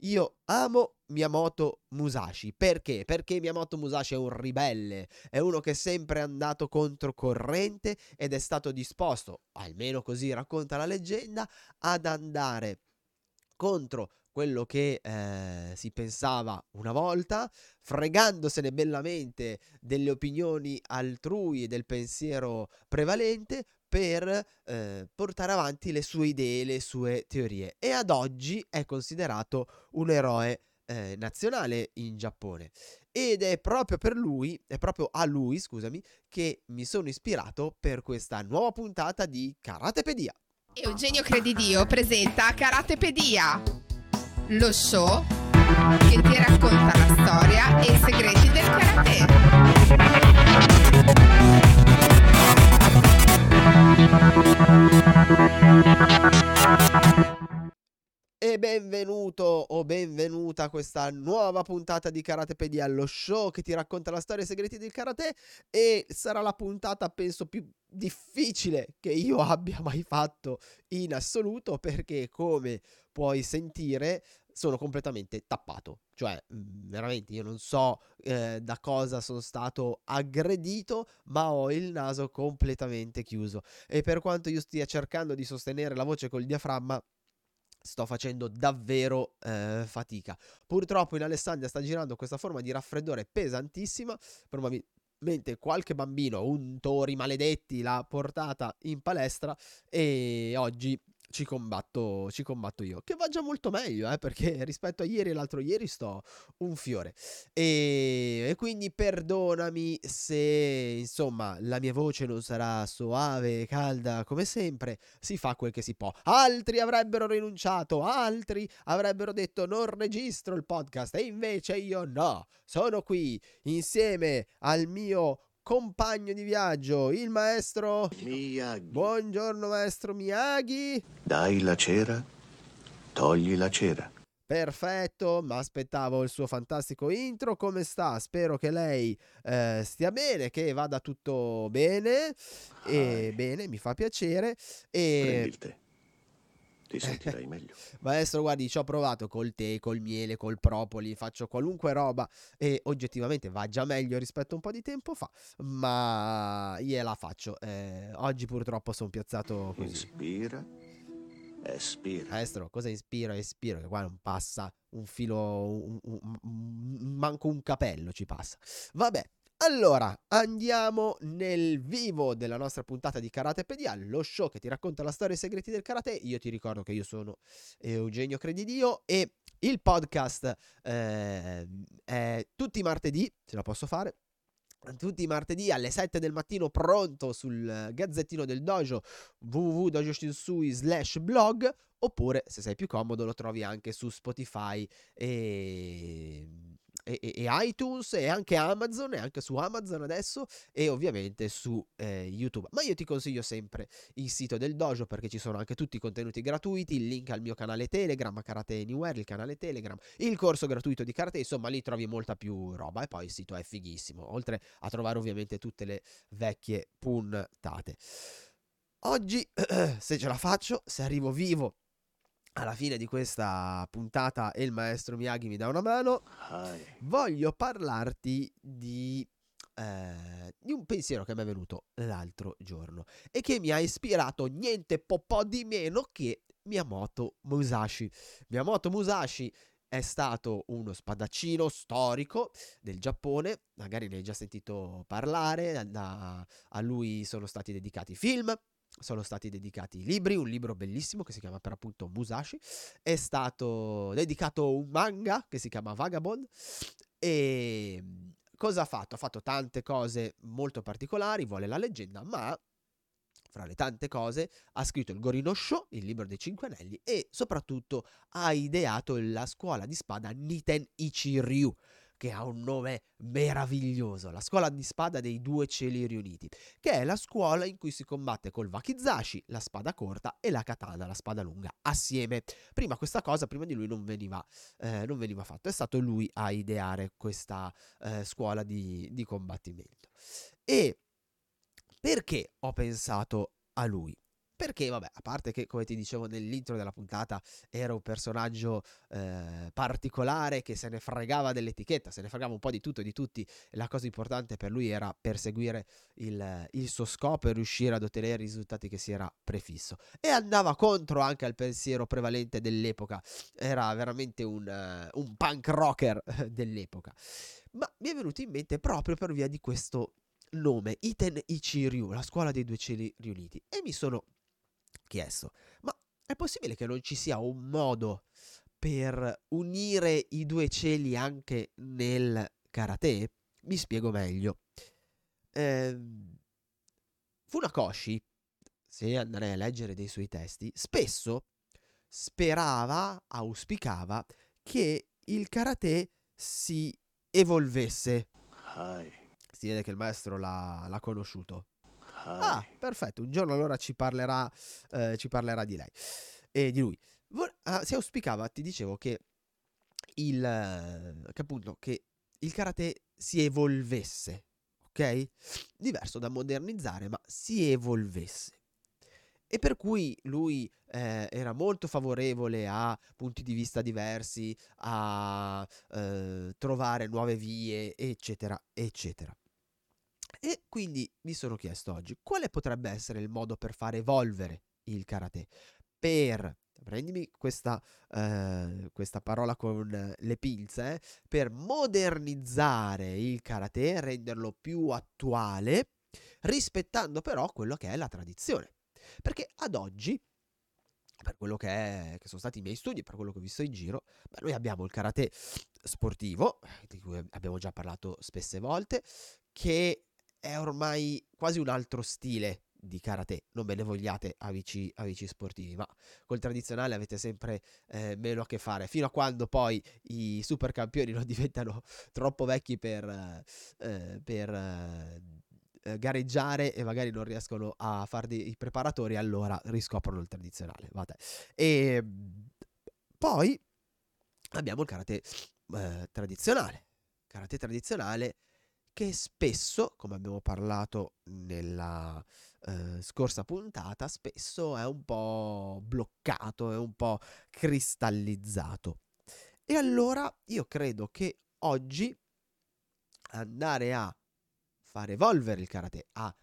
Io amo Miyamoto Musashi. Perché? Perché Miyamoto Musashi è un ribelle, è uno che è sempre andato controcorrente ed è stato disposto, almeno così racconta la leggenda, ad andare contro quello che eh, si pensava una volta, fregandosene bellamente delle opinioni altrui e del pensiero prevalente per eh, portare avanti le sue idee, le sue teorie. E ad oggi è considerato un eroe eh, nazionale in Giappone. Ed è proprio per lui, è proprio a lui, scusami, che mi sono ispirato per questa nuova puntata di Karatepedia. Eugenio Credidio presenta Karatepedia, lo show che ti racconta la storia e i segreti del karate. E benvenuto o benvenuta a questa nuova puntata di Karatepedia, lo show che ti racconta la storia e i segreti del karate e sarà la puntata penso più difficile che io abbia mai fatto in assoluto perché come puoi sentire sono completamente tappato, cioè mm, veramente io non so eh, da cosa sono stato aggredito, ma ho il naso completamente chiuso. E per quanto io stia cercando di sostenere la voce col diaframma sto facendo davvero eh, fatica. Purtroppo in Alessandria sta girando questa forma di raffreddore pesantissima, probabilmente qualche bambino, un tori maledetti, l'ha portata in palestra e oggi ci combatto, ci combatto io. Che va già molto meglio, eh, perché rispetto a ieri e l'altro ieri sto un fiore. E, e, quindi perdonami se, insomma, la mia voce non sarà soave e calda come sempre. Si fa quel che si può. Altri avrebbero rinunciato, altri avrebbero detto non registro il podcast e invece io no. Sono qui insieme al mio compagno di viaggio, il maestro Miyagi. Buongiorno maestro Miyagi. Dai la cera, togli la cera. Perfetto, ma aspettavo il suo fantastico intro. Come sta? Spero che lei eh, stia bene, che vada tutto bene. E bene, mi fa piacere. E... Prendi il tè ti sentirai meglio. Maestro, guardi, ci ho provato col tè, col miele, col propoli, faccio qualunque roba e oggettivamente va già meglio rispetto a un po' di tempo fa, ma gliela faccio. Eh, oggi purtroppo sono piazzato così. Inspira, espira. Maestro, cosa ispiro e espiro? Che qua non passa un filo, un, un, un, manco un capello ci passa. Vabbè, allora, andiamo nel vivo della nostra puntata di Karate Pedial, lo show che ti racconta la storia e i segreti del karate. Io ti ricordo che io sono Eugenio Credidio e il podcast eh, è tutti i martedì, ce la posso fare, tutti i martedì alle 7 del mattino pronto sul gazzettino del dojo www.dojoshinsui slash blog oppure se sei più comodo lo trovi anche su Spotify e e, e, iTunes e anche Amazon e anche su Amazon adesso e ovviamente su eh, YouTube. Ma io ti consiglio sempre il sito del dojo perché ci sono anche tutti i contenuti gratuiti, il link al mio canale Telegram, Karate Anywhere, il canale Telegram, il corso gratuito di karate, insomma lì trovi molta più roba e poi il sito è fighissimo, oltre a trovare ovviamente tutte le vecchie puntate. Oggi, se ce la faccio, se arrivo vivo alla fine di questa puntata e il maestro Miyagi mi dà una mano, voglio parlarti di, eh, di, un pensiero che mi è venuto l'altro giorno e che mi ha ispirato niente po', po di meno che Miyamoto Musashi. Miyamoto Musashi è stato uno spadaccino storico del Giappone, magari ne hai già sentito parlare, da, a lui sono stati dedicati film, sono stati dedicati libri, un libro bellissimo che si chiama per appunto Musashi, è stato dedicato un manga che si chiama Vagabond e cosa ha fatto? Ha fatto tante cose molto particolari, vuole la leggenda, ma fra le tante cose ha scritto il Gorino Show, il libro dei cinque anelli e soprattutto ha ideato la scuola di spada Niten Ichiryu che ha un nome meraviglioso, la scuola di spada dei due cieli riuniti, che è la scuola in cui si combatte col wakizashi, la spada corta, e la katana, la spada lunga, assieme. Prima questa cosa, prima di lui non veniva, eh, non veniva fatto, è stato lui a ideare questa eh, scuola di, di combattimento. E perché ho pensato a lui? Perché, vabbè, a parte che, come ti dicevo nell'intro della puntata, era un personaggio eh, particolare che se ne fregava dell'etichetta, se ne fregava un po' di tutto e di tutti. La cosa importante per lui era perseguire il, il suo scopo e riuscire ad ottenere i risultati che si era prefisso. E andava contro anche al pensiero prevalente dell'epoca. Era veramente un, uh, un punk rocker dell'epoca. Ma mi è venuto in mente proprio per via di questo nome, Iten Ichiryu, la scuola dei due cieli riuniti. E mi sono chiesto, ma è possibile che non ci sia un modo per unire i due cieli anche nel karate? Mi spiego meglio. Eh, Funakoshi, se andrei a leggere dei suoi testi, spesso sperava, auspicava che il karate si evolvesse. Hi. Si vede che il maestro l'ha, l'ha conosciuto. Ah, perfetto. Un giorno allora ci parlerà, eh, ci parlerà di lei e di lui. Ah, si auspicava, ti dicevo, che il, che appunto, che il karate si evolvesse, ok? Diverso da modernizzare, ma si evolvesse. E per cui lui eh, era molto favorevole a punti di vista diversi, a eh, trovare nuove vie, eccetera, eccetera. E quindi mi sono chiesto oggi quale potrebbe essere il modo per far evolvere il karate? Per, prendimi questa, eh, questa parola con le pinze, eh, per modernizzare il karate, renderlo più attuale, rispettando però quello che è la tradizione. Perché ad oggi per quello che, è, che, sono stati i miei studi, per quello che ho visto in giro, beh, noi abbiamo il karate sportivo, di cui abbiamo già parlato spesse volte, che è ormai quasi un altro stile di karate, non me ne vogliate amici, amici sportivi, ma col tradizionale avete sempre eh, meno a che fare, fino a quando poi i super campioni non diventano troppo vecchi per, eh, per eh, gareggiare e magari non riescono a fare dei preparatori, allora riscoprono il tradizionale. Vabbè. E poi abbiamo il karate eh, tradizionale. Karate tradizionale che spesso, come abbiamo parlato nella eh, scorsa puntata, spesso è un po' bloccato, è un po' cristallizzato. E allora io credo che oggi andare a far evolvere il karate, a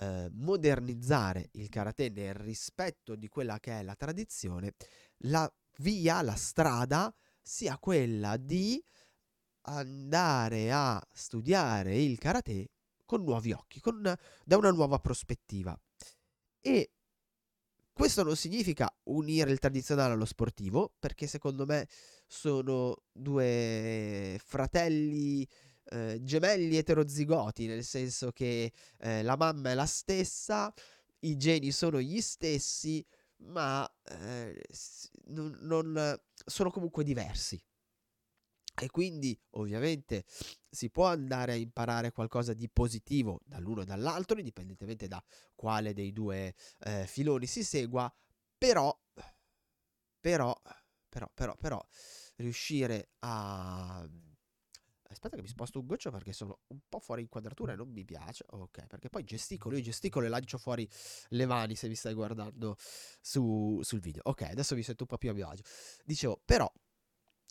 eh, modernizzare il karate nel rispetto di quella che è la tradizione, la via, la strada sia quella di andare a studiare il karate con nuovi occhi, con da una nuova prospettiva. E questo non significa unire il tradizionale allo sportivo, perché secondo me sono due fratelli eh, gemelli eterozigoti, nel senso che eh, la mamma è la stessa, i geni sono gli stessi, ma eh, non, non, sono comunque diversi. E quindi ovviamente si può andare a imparare qualcosa di positivo dall'uno e dall'altro, indipendentemente da quale dei due eh, filoni si segua, però, però, però, però, però, riuscire a... Aspetta che mi sposto un goccio perché sono un po' fuori inquadratura e non mi piace. Ok, perché poi gesticolo, io gesticolo e lancio fuori le mani se mi stai guardando su, sul video. Ok, adesso mi sento un po' più a mio agio. Dicevo, però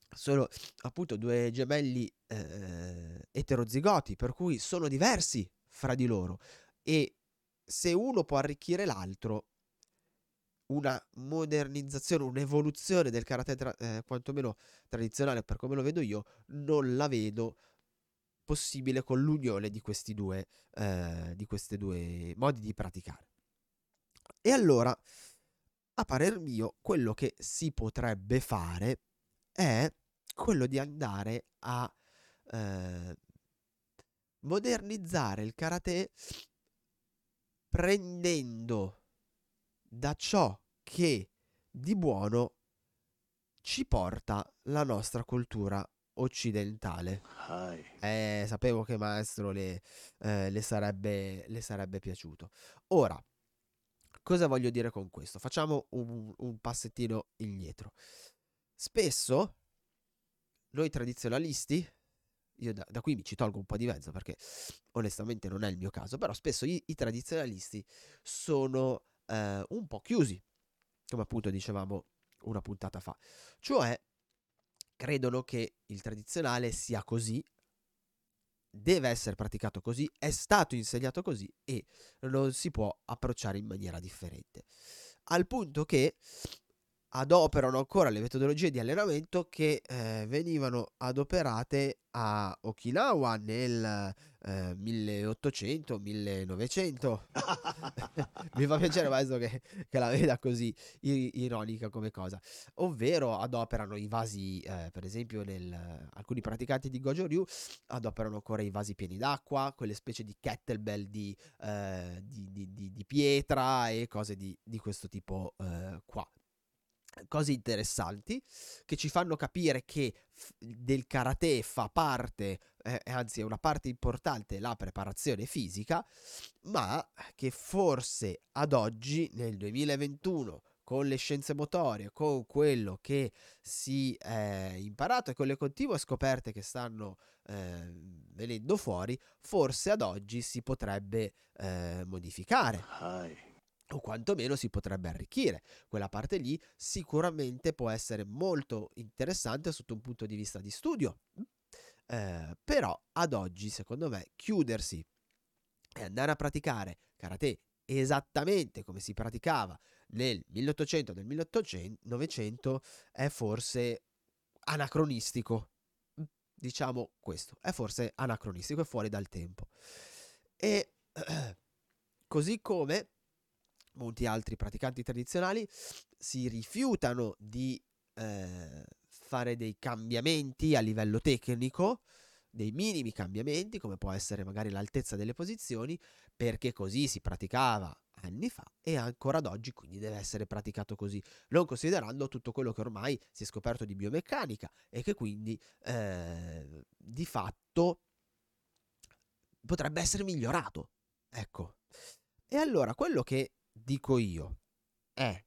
sono appunto due gemelli eh, eterozigoti, per cui sono diversi fra di loro e se uno può arricchire l'altro, una modernizzazione, un'evoluzione del karate tra- eh, quantomeno tradizionale per come lo vedo io, non la vedo possibile con l'unione di questi due, eh, di questi due modi di praticare. E allora, a parer mio, quello che si potrebbe fare è quello di andare a eh, modernizzare il karate prendendo da ciò che di buono ci porta la nostra cultura occidentale. Eh, sapevo che maestro le, eh, le, sarebbe, le sarebbe piaciuto. Ora, cosa voglio dire con questo? Facciamo un, un passettino indietro. Spesso noi tradizionalisti, io da, da, qui mi ci tolgo un po' di mezzo perché onestamente non è il mio caso, però spesso i, i tradizionalisti sono eh, un po' chiusi, come appunto dicevamo una puntata fa. Cioè, credono che il tradizionale sia così, deve essere praticato così, è stato insegnato così e non si può approcciare in maniera differente. Al punto che adoperano ancora le metodologie di allenamento che eh, venivano adoperate a Okinawa nel eh, 1800-1900. Mi fa piacere Maestro che, che la veda così ironica come cosa. Ovvero adoperano i vasi, eh, per esempio nel, alcuni praticanti di Gojo Ryu adoperano ancora i vasi pieni d'acqua, quelle specie di kettlebell di, eh, di, di, di pietra e cose di, questo tipo eh, qua cose interessanti che ci fanno capire che f- del karate fa parte, eh, anzi è una parte importante la preparazione fisica, ma che forse ad oggi, nel 2021, con le scienze motorie, con quello che si è imparato e con le continue scoperte che stanno eh, venendo fuori, forse ad oggi si potrebbe eh, modificare. Hi o quantomeno si potrebbe arricchire. Quella parte lì sicuramente può essere molto interessante sotto un punto di vista di studio, eh, però ad oggi secondo me chiudersi e andare a praticare karate esattamente come si praticava nel 1800 nel 1800 è forse anacronistico. Diciamo questo è forse anacronistico è fuori dal tempo. E così come molti altri praticanti tradizionali si rifiutano di eh, fare dei cambiamenti a livello tecnico, dei minimi cambiamenti, come può essere magari l'altezza delle posizioni, perché così si praticava anni fa e ancora ad oggi quindi deve essere praticato così, non considerando tutto quello che ormai si è scoperto di biomeccanica e che quindi eh, di fatto potrebbe essere migliorato. Ecco. E allora quello che dico io, è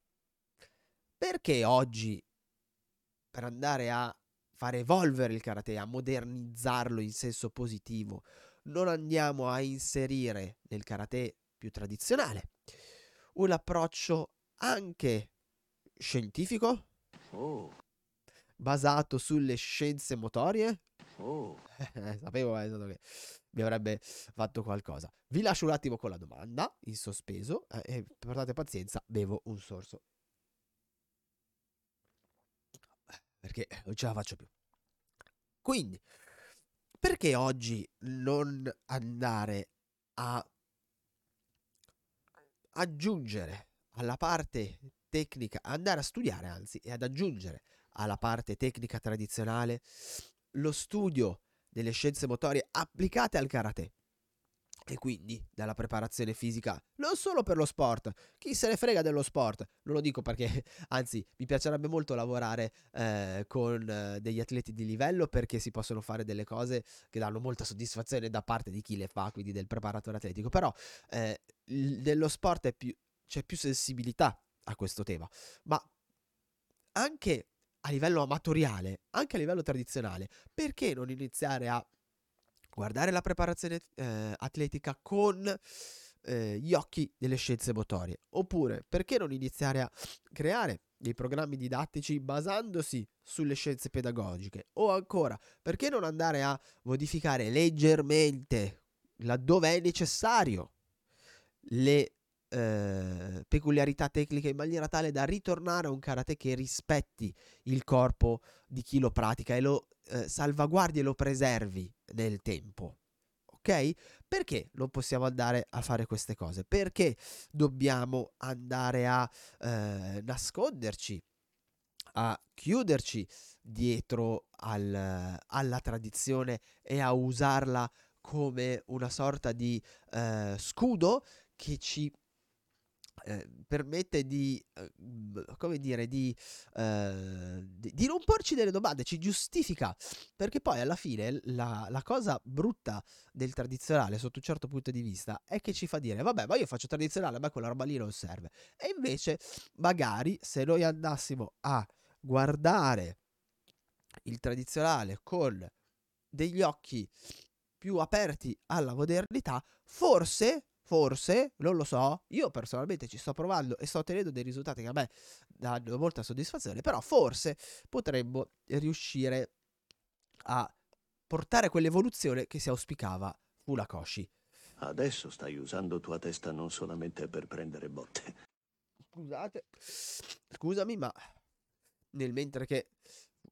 perché oggi per andare a fare evolvere il karate, a modernizzarlo in senso positivo, non andiamo a inserire nel karate più tradizionale un approccio anche scientifico, oh. basato sulle scienze motorie. Oh. Sapevo eh, che mi avrebbe fatto qualcosa. Vi lascio un attimo con la domanda in sospeso eh, e portate pazienza, bevo un sorso. Perché non ce la faccio più. Quindi, perché oggi non andare a aggiungere alla parte tecnica, andare a studiare anzi e ad aggiungere alla parte tecnica tradizionale lo studio delle scienze motorie applicate al karate. E quindi dalla preparazione fisica, non solo per lo sport, chi se ne frega dello sport, non lo dico perché anzi mi piacerebbe molto lavorare eh, con eh, degli atleti di livello perché si possono fare delle cose che danno molta soddisfazione da parte di chi le fa, quindi del preparatore atletico, però eh, nello sport più, c'è più sensibilità a questo tema, ma anche a livello amatoriale, anche a livello tradizionale, perché non iniziare a guardare la preparazione eh, atletica con eh, gli occhi delle scienze motorie? Oppure perché non iniziare a creare dei programmi didattici basandosi sulle scienze pedagogiche? O ancora, perché non andare a modificare leggermente, laddove è necessario, le eh, peculiarità tecniche in maniera tale da ritornare a un karate che rispetti il corpo di chi lo pratica e lo eh, salvaguardi e lo preservi nel tempo. Ok? Perché non possiamo andare a fare queste cose? Perché dobbiamo andare a eh, nasconderci, a chiuderci dietro al, alla tradizione e a usarla come una sorta di eh, scudo che ci eh, permette di, eh, come dire, di, eh, di, di, non porci delle domande, ci giustifica, perché poi alla fine la, la, cosa brutta del tradizionale sotto un certo punto di vista è che ci fa dire, vabbè, ma io faccio tradizionale, a me quella roba lì non serve. E invece, magari, se noi andassimo a guardare il tradizionale con degli occhi più aperti alla modernità, forse forse, non lo so, io personalmente ci sto provando e sto ottenendo dei risultati che a me danno molta soddisfazione, però forse potremmo riuscire a portare quell'evoluzione che si auspicava Fulakoshi. Adesso stai usando tua testa non solamente per prendere botte. Scusate, scusami, ma nel mentre che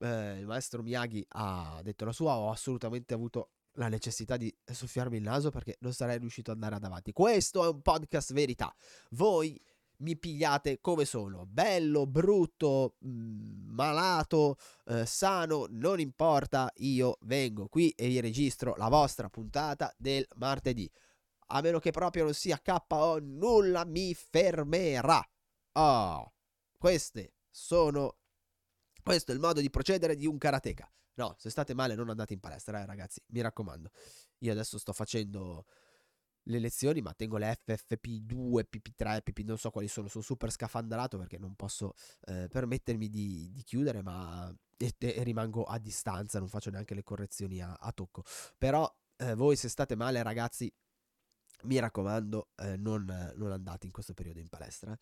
eh, il maestro Miyagi ha detto la sua, ho assolutamente avuto la necessità di soffiarmi il naso perché non sarei riuscito ad andare avanti. Questo è un podcast verità. Voi mi pigliate come sono, bello, brutto, mm, malato, eh, sano, non importa, io vengo qui e vi registro la vostra puntata del martedì. A meno che proprio non sia KO, nulla mi fermerà. Oh, queste sono questo è il modo di procedere di un karateka. No, se state male non andate in palestra, eh, ragazzi, mi raccomando. Io adesso sto facendo le lezioni, ma tengo le FFP2, PP3, PP, non so quali sono, sono super scafandalato perché non posso eh, permettermi di, di, chiudere, ma e, e rimango a distanza, non faccio neanche le correzioni a, a tocco. Però eh, voi se state male, ragazzi, mi raccomando, eh, non, non, andate in questo periodo in palestra,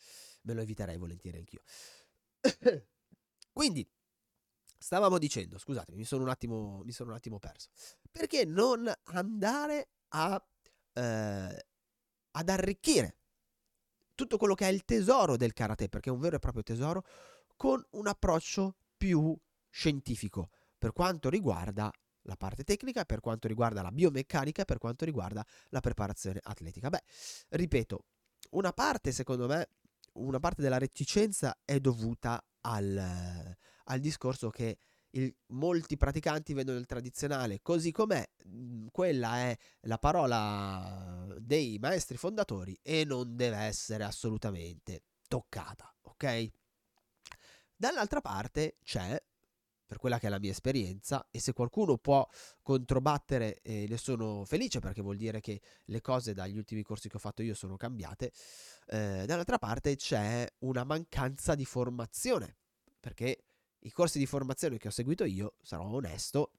me lo eviterei volentieri anch'io. Quindi, stavamo dicendo, scusatemi, mi sono un attimo, sono un attimo perso. Perché non andare a, eh, ad arricchire tutto quello che è il tesoro del karate, perché è un vero e proprio tesoro, con un approccio più scientifico per quanto riguarda la parte tecnica, per quanto riguarda la biomeccanica, per quanto riguarda la preparazione atletica. Beh, ripeto, una parte, secondo me, una parte della reticenza è dovuta al, al discorso che il, molti praticanti vedono il tradizionale così com'è, mhmm, quella è la parola dei maestri fondatori e non deve essere assolutamente toccata, ok? Dall'altra parte c'è, per quella che è la mia esperienza, e se qualcuno può controbattere, eh, ne sono felice perché vuol dire che le cose dagli ultimi corsi che ho fatto io sono cambiate. Eh, dall'altra parte c'è una mancanza di formazione, perché i corsi di formazione che ho seguito io, sarò onesto,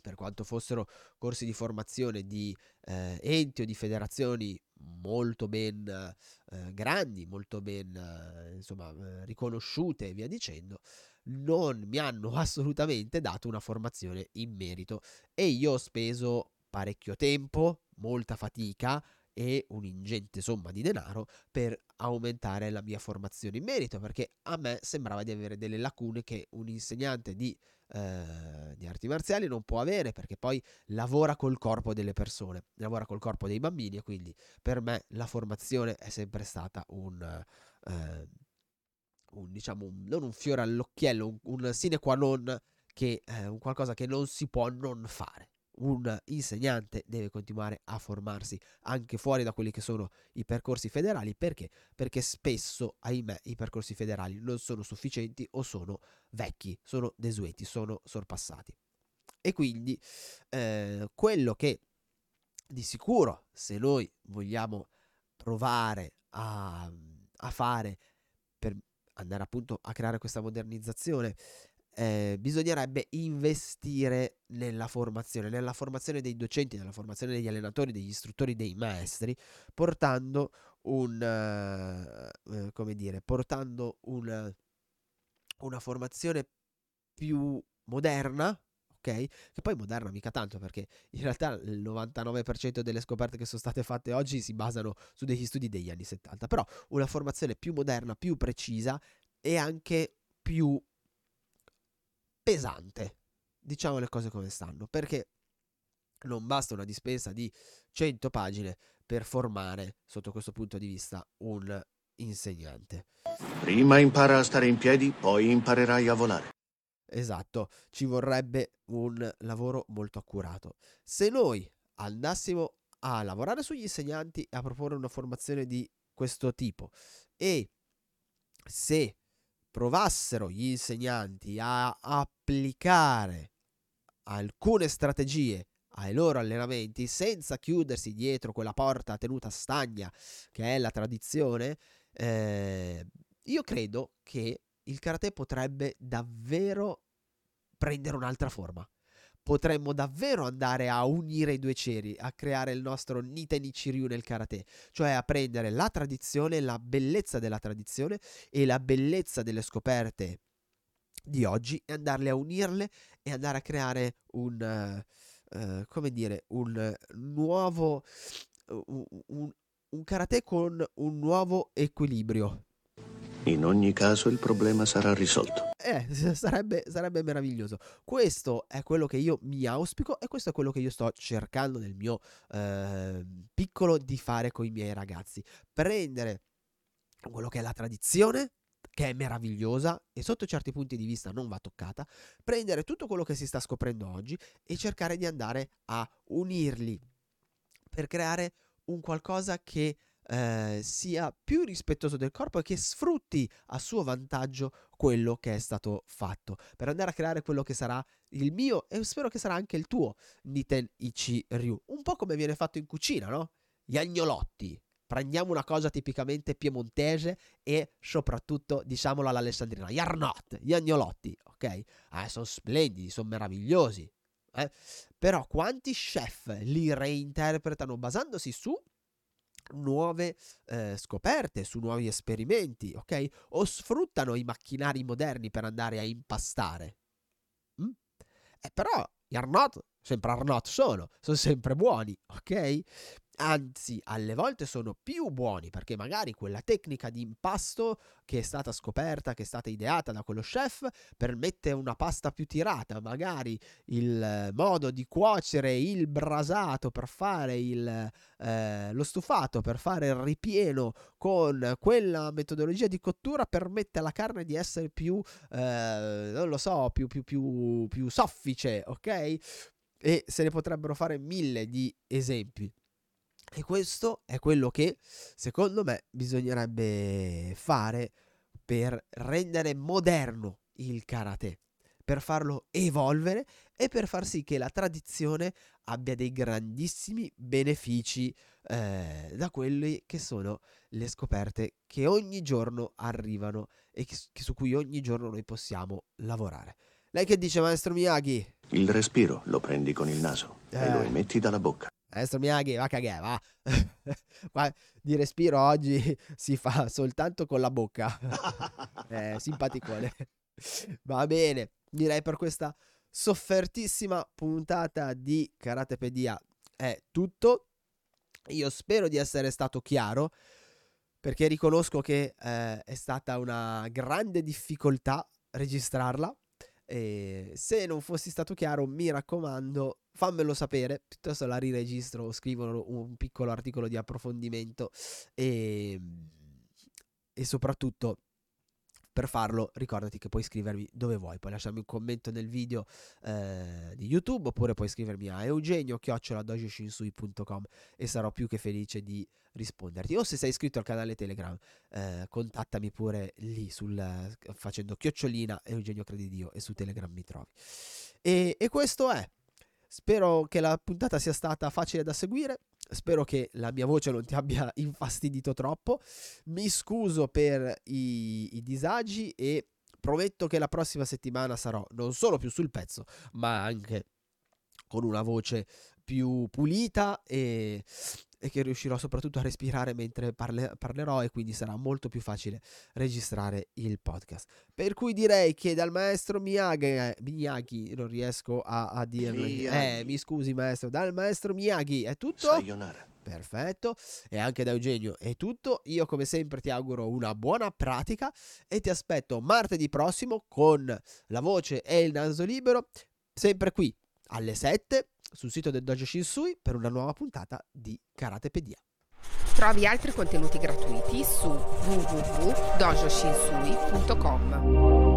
per quanto fossero corsi di formazione di eh, enti o di federazioni molto ben eh, grandi, molto ben eh, insomma, eh, riconosciute e via dicendo, non mi hanno assolutamente dato una formazione in merito. E io ho speso parecchio tempo, molta fatica e un'ingente somma di denaro per aumentare la mia formazione in merito, perché a me sembrava di avere delle lacune che un insegnante di, eh, di arti marziali non può avere, perché poi lavora col corpo delle persone, lavora col corpo dei bambini e quindi per me la formazione è sempre stata un... Eh, un, diciamo, un, non un fiore all'occhiello, un, un sine qua non che eh, un qualcosa che non si può non fare un insegnante deve continuare a formarsi anche fuori da quelli che sono i percorsi federali perché? Perché spesso, ahimè, i percorsi federali non sono sufficienti o sono vecchi, sono desueti, sono sorpassati. E quindi eh, quello che di sicuro, se noi vogliamo provare a, a fare per andare appunto a creare questa modernizzazione eh, bisognerebbe investire nella formazione, nella formazione dei docenti, nella formazione degli allenatori, degli istruttori, dei maestri, portando un, eh, come dire, portando un, una formazione più moderna, ok? Che poi moderna mica tanto perché in realtà il 99% delle scoperte che sono state fatte oggi si basano su degli studi degli anni 70, però una formazione più moderna, più precisa e anche più pesante. Diciamo le cose come stanno, perché non basta una dispensa di 100 pagine per formare, sotto questo punto di vista, un insegnante. Prima impara a stare in piedi, poi imparerai a volare. Esatto, ci vorrebbe un lavoro molto accurato. Se noi andassimo a lavorare sugli insegnanti e a proporre una formazione di questo tipo e se provassero gli insegnanti a applicare alcune strategie ai loro allenamenti senza chiudersi dietro quella porta tenuta stagna che è la tradizione, eh, io credo che il karate potrebbe davvero prendere un'altra forma. Potremmo davvero andare a unire i due ceri, a creare il nostro Niten Ichiryu nel karate, cioè a prendere la tradizione, la bellezza della tradizione e la bellezza delle scoperte di oggi e andarle a unirle e andare a creare un, uh, uh, come dire, un nuovo, un, un karate con un nuovo equilibrio. In ogni caso il problema sarà risolto. Eh, sarebbe, sarebbe, meraviglioso. Questo è quello che io mi auspico e questo è quello che io sto cercando nel mio eh, piccolo di fare con i miei ragazzi. Prendere quello che è la tradizione, che è meravigliosa e sotto certi punti di vista non va toccata, prendere tutto quello che si sta scoprendo oggi e cercare di andare a unirli per creare un qualcosa che eh, sia più rispettoso del corpo e che sfrutti a suo vantaggio quello che è stato fatto per andare a creare quello che sarà il mio e spero che sarà anche il tuo Niten Ichi Ryu un po' come viene fatto in cucina no? gli agnolotti prendiamo una cosa tipicamente piemontese e soprattutto diciamolo all'alessandrina gli arnot gli agnolotti ok eh, sono splendidi sono meravigliosi eh? però quanti chef li reinterpretano basandosi su nuove eh, scoperte, su nuovi esperimenti, ok? O sfruttano i macchinari moderni per andare a impastare. Mm? Eh, però gli Arnott, sempre Arnott sono, sono sempre buoni, ok? Anzi alle volte sono più buoni perché magari quella tecnica di impasto che è stata scoperta, che è stata ideata da quello chef, permette una pasta più tirata, magari il modo di cuocere il brasato per fare il, eh, lo stufato, per fare il ripieno con quella metodologia di cottura permette alla carne di essere più, eh, non lo so, più, più, più, più soffice, ok? E se ne potrebbero fare mille di esempi. E questo è quello che secondo me bisognerebbe fare per rendere moderno il karate, per farlo evolvere e per far sì che la tradizione abbia dei grandissimi benefici eh, da quelle che sono le scoperte che ogni giorno arrivano e su cui ogni giorno noi possiamo lavorare. Lei che dice, maestro Miyagi? Il respiro lo prendi con il naso eh. e lo eh. emetti dalla bocca. Maestro Miyagi, va cagare, va. Qua di respiro oggi si fa soltanto con la bocca. eh, simpaticone. Va bene, direi per questa soffertissima puntata di Karatepedia è tutto. Io spero di essere stato chiaro perché riconosco che eh, è stata una grande difficoltà registrarla e se non fossi stato chiaro, mi raccomando, fammelo sapere, piuttosto la riregistro o scrivo un piccolo articolo di approfondimento e, e soprattutto per farlo ricordati che puoi iscrivermi dove vuoi, puoi lasciarmi un commento nel video eh, di YouTube oppure puoi iscrivermi a eugenio-dojoshinsui.com e sarò più che felice di risponderti. O se sei iscritto al canale Telegram, eh, contattami pure lì sul, facendo chiocciolina Eugenio Credidio e su Telegram mi trovi. E, e questo è. Spero che la puntata sia stata facile da seguire. Spero che la mia voce non ti abbia infastidito troppo. Mi scuso per i, i disagi e prometto che la prossima settimana sarò non solo più sul pezzo, ma anche con una voce più pulita e, e che riuscirò soprattutto a respirare mentre parle, parlerò e quindi sarà molto più facile registrare il podcast. Per cui direi che dal maestro Miyagi, eh, Miyagi non riesco a, a dirlo. Eh, mi scusi maestro, dal maestro Miyagi è tutto? Sayonara. Perfetto, e anche da Eugenio è tutto. Io come sempre ti auguro una buona pratica e ti aspetto martedì prossimo con la voce e il naso libero, sempre qui alle 7 sul sito del Dojo Shinsui per una nuova puntata di Karatepedia. Trovi altri contenuti gratuiti su www.dojoshinsui.com.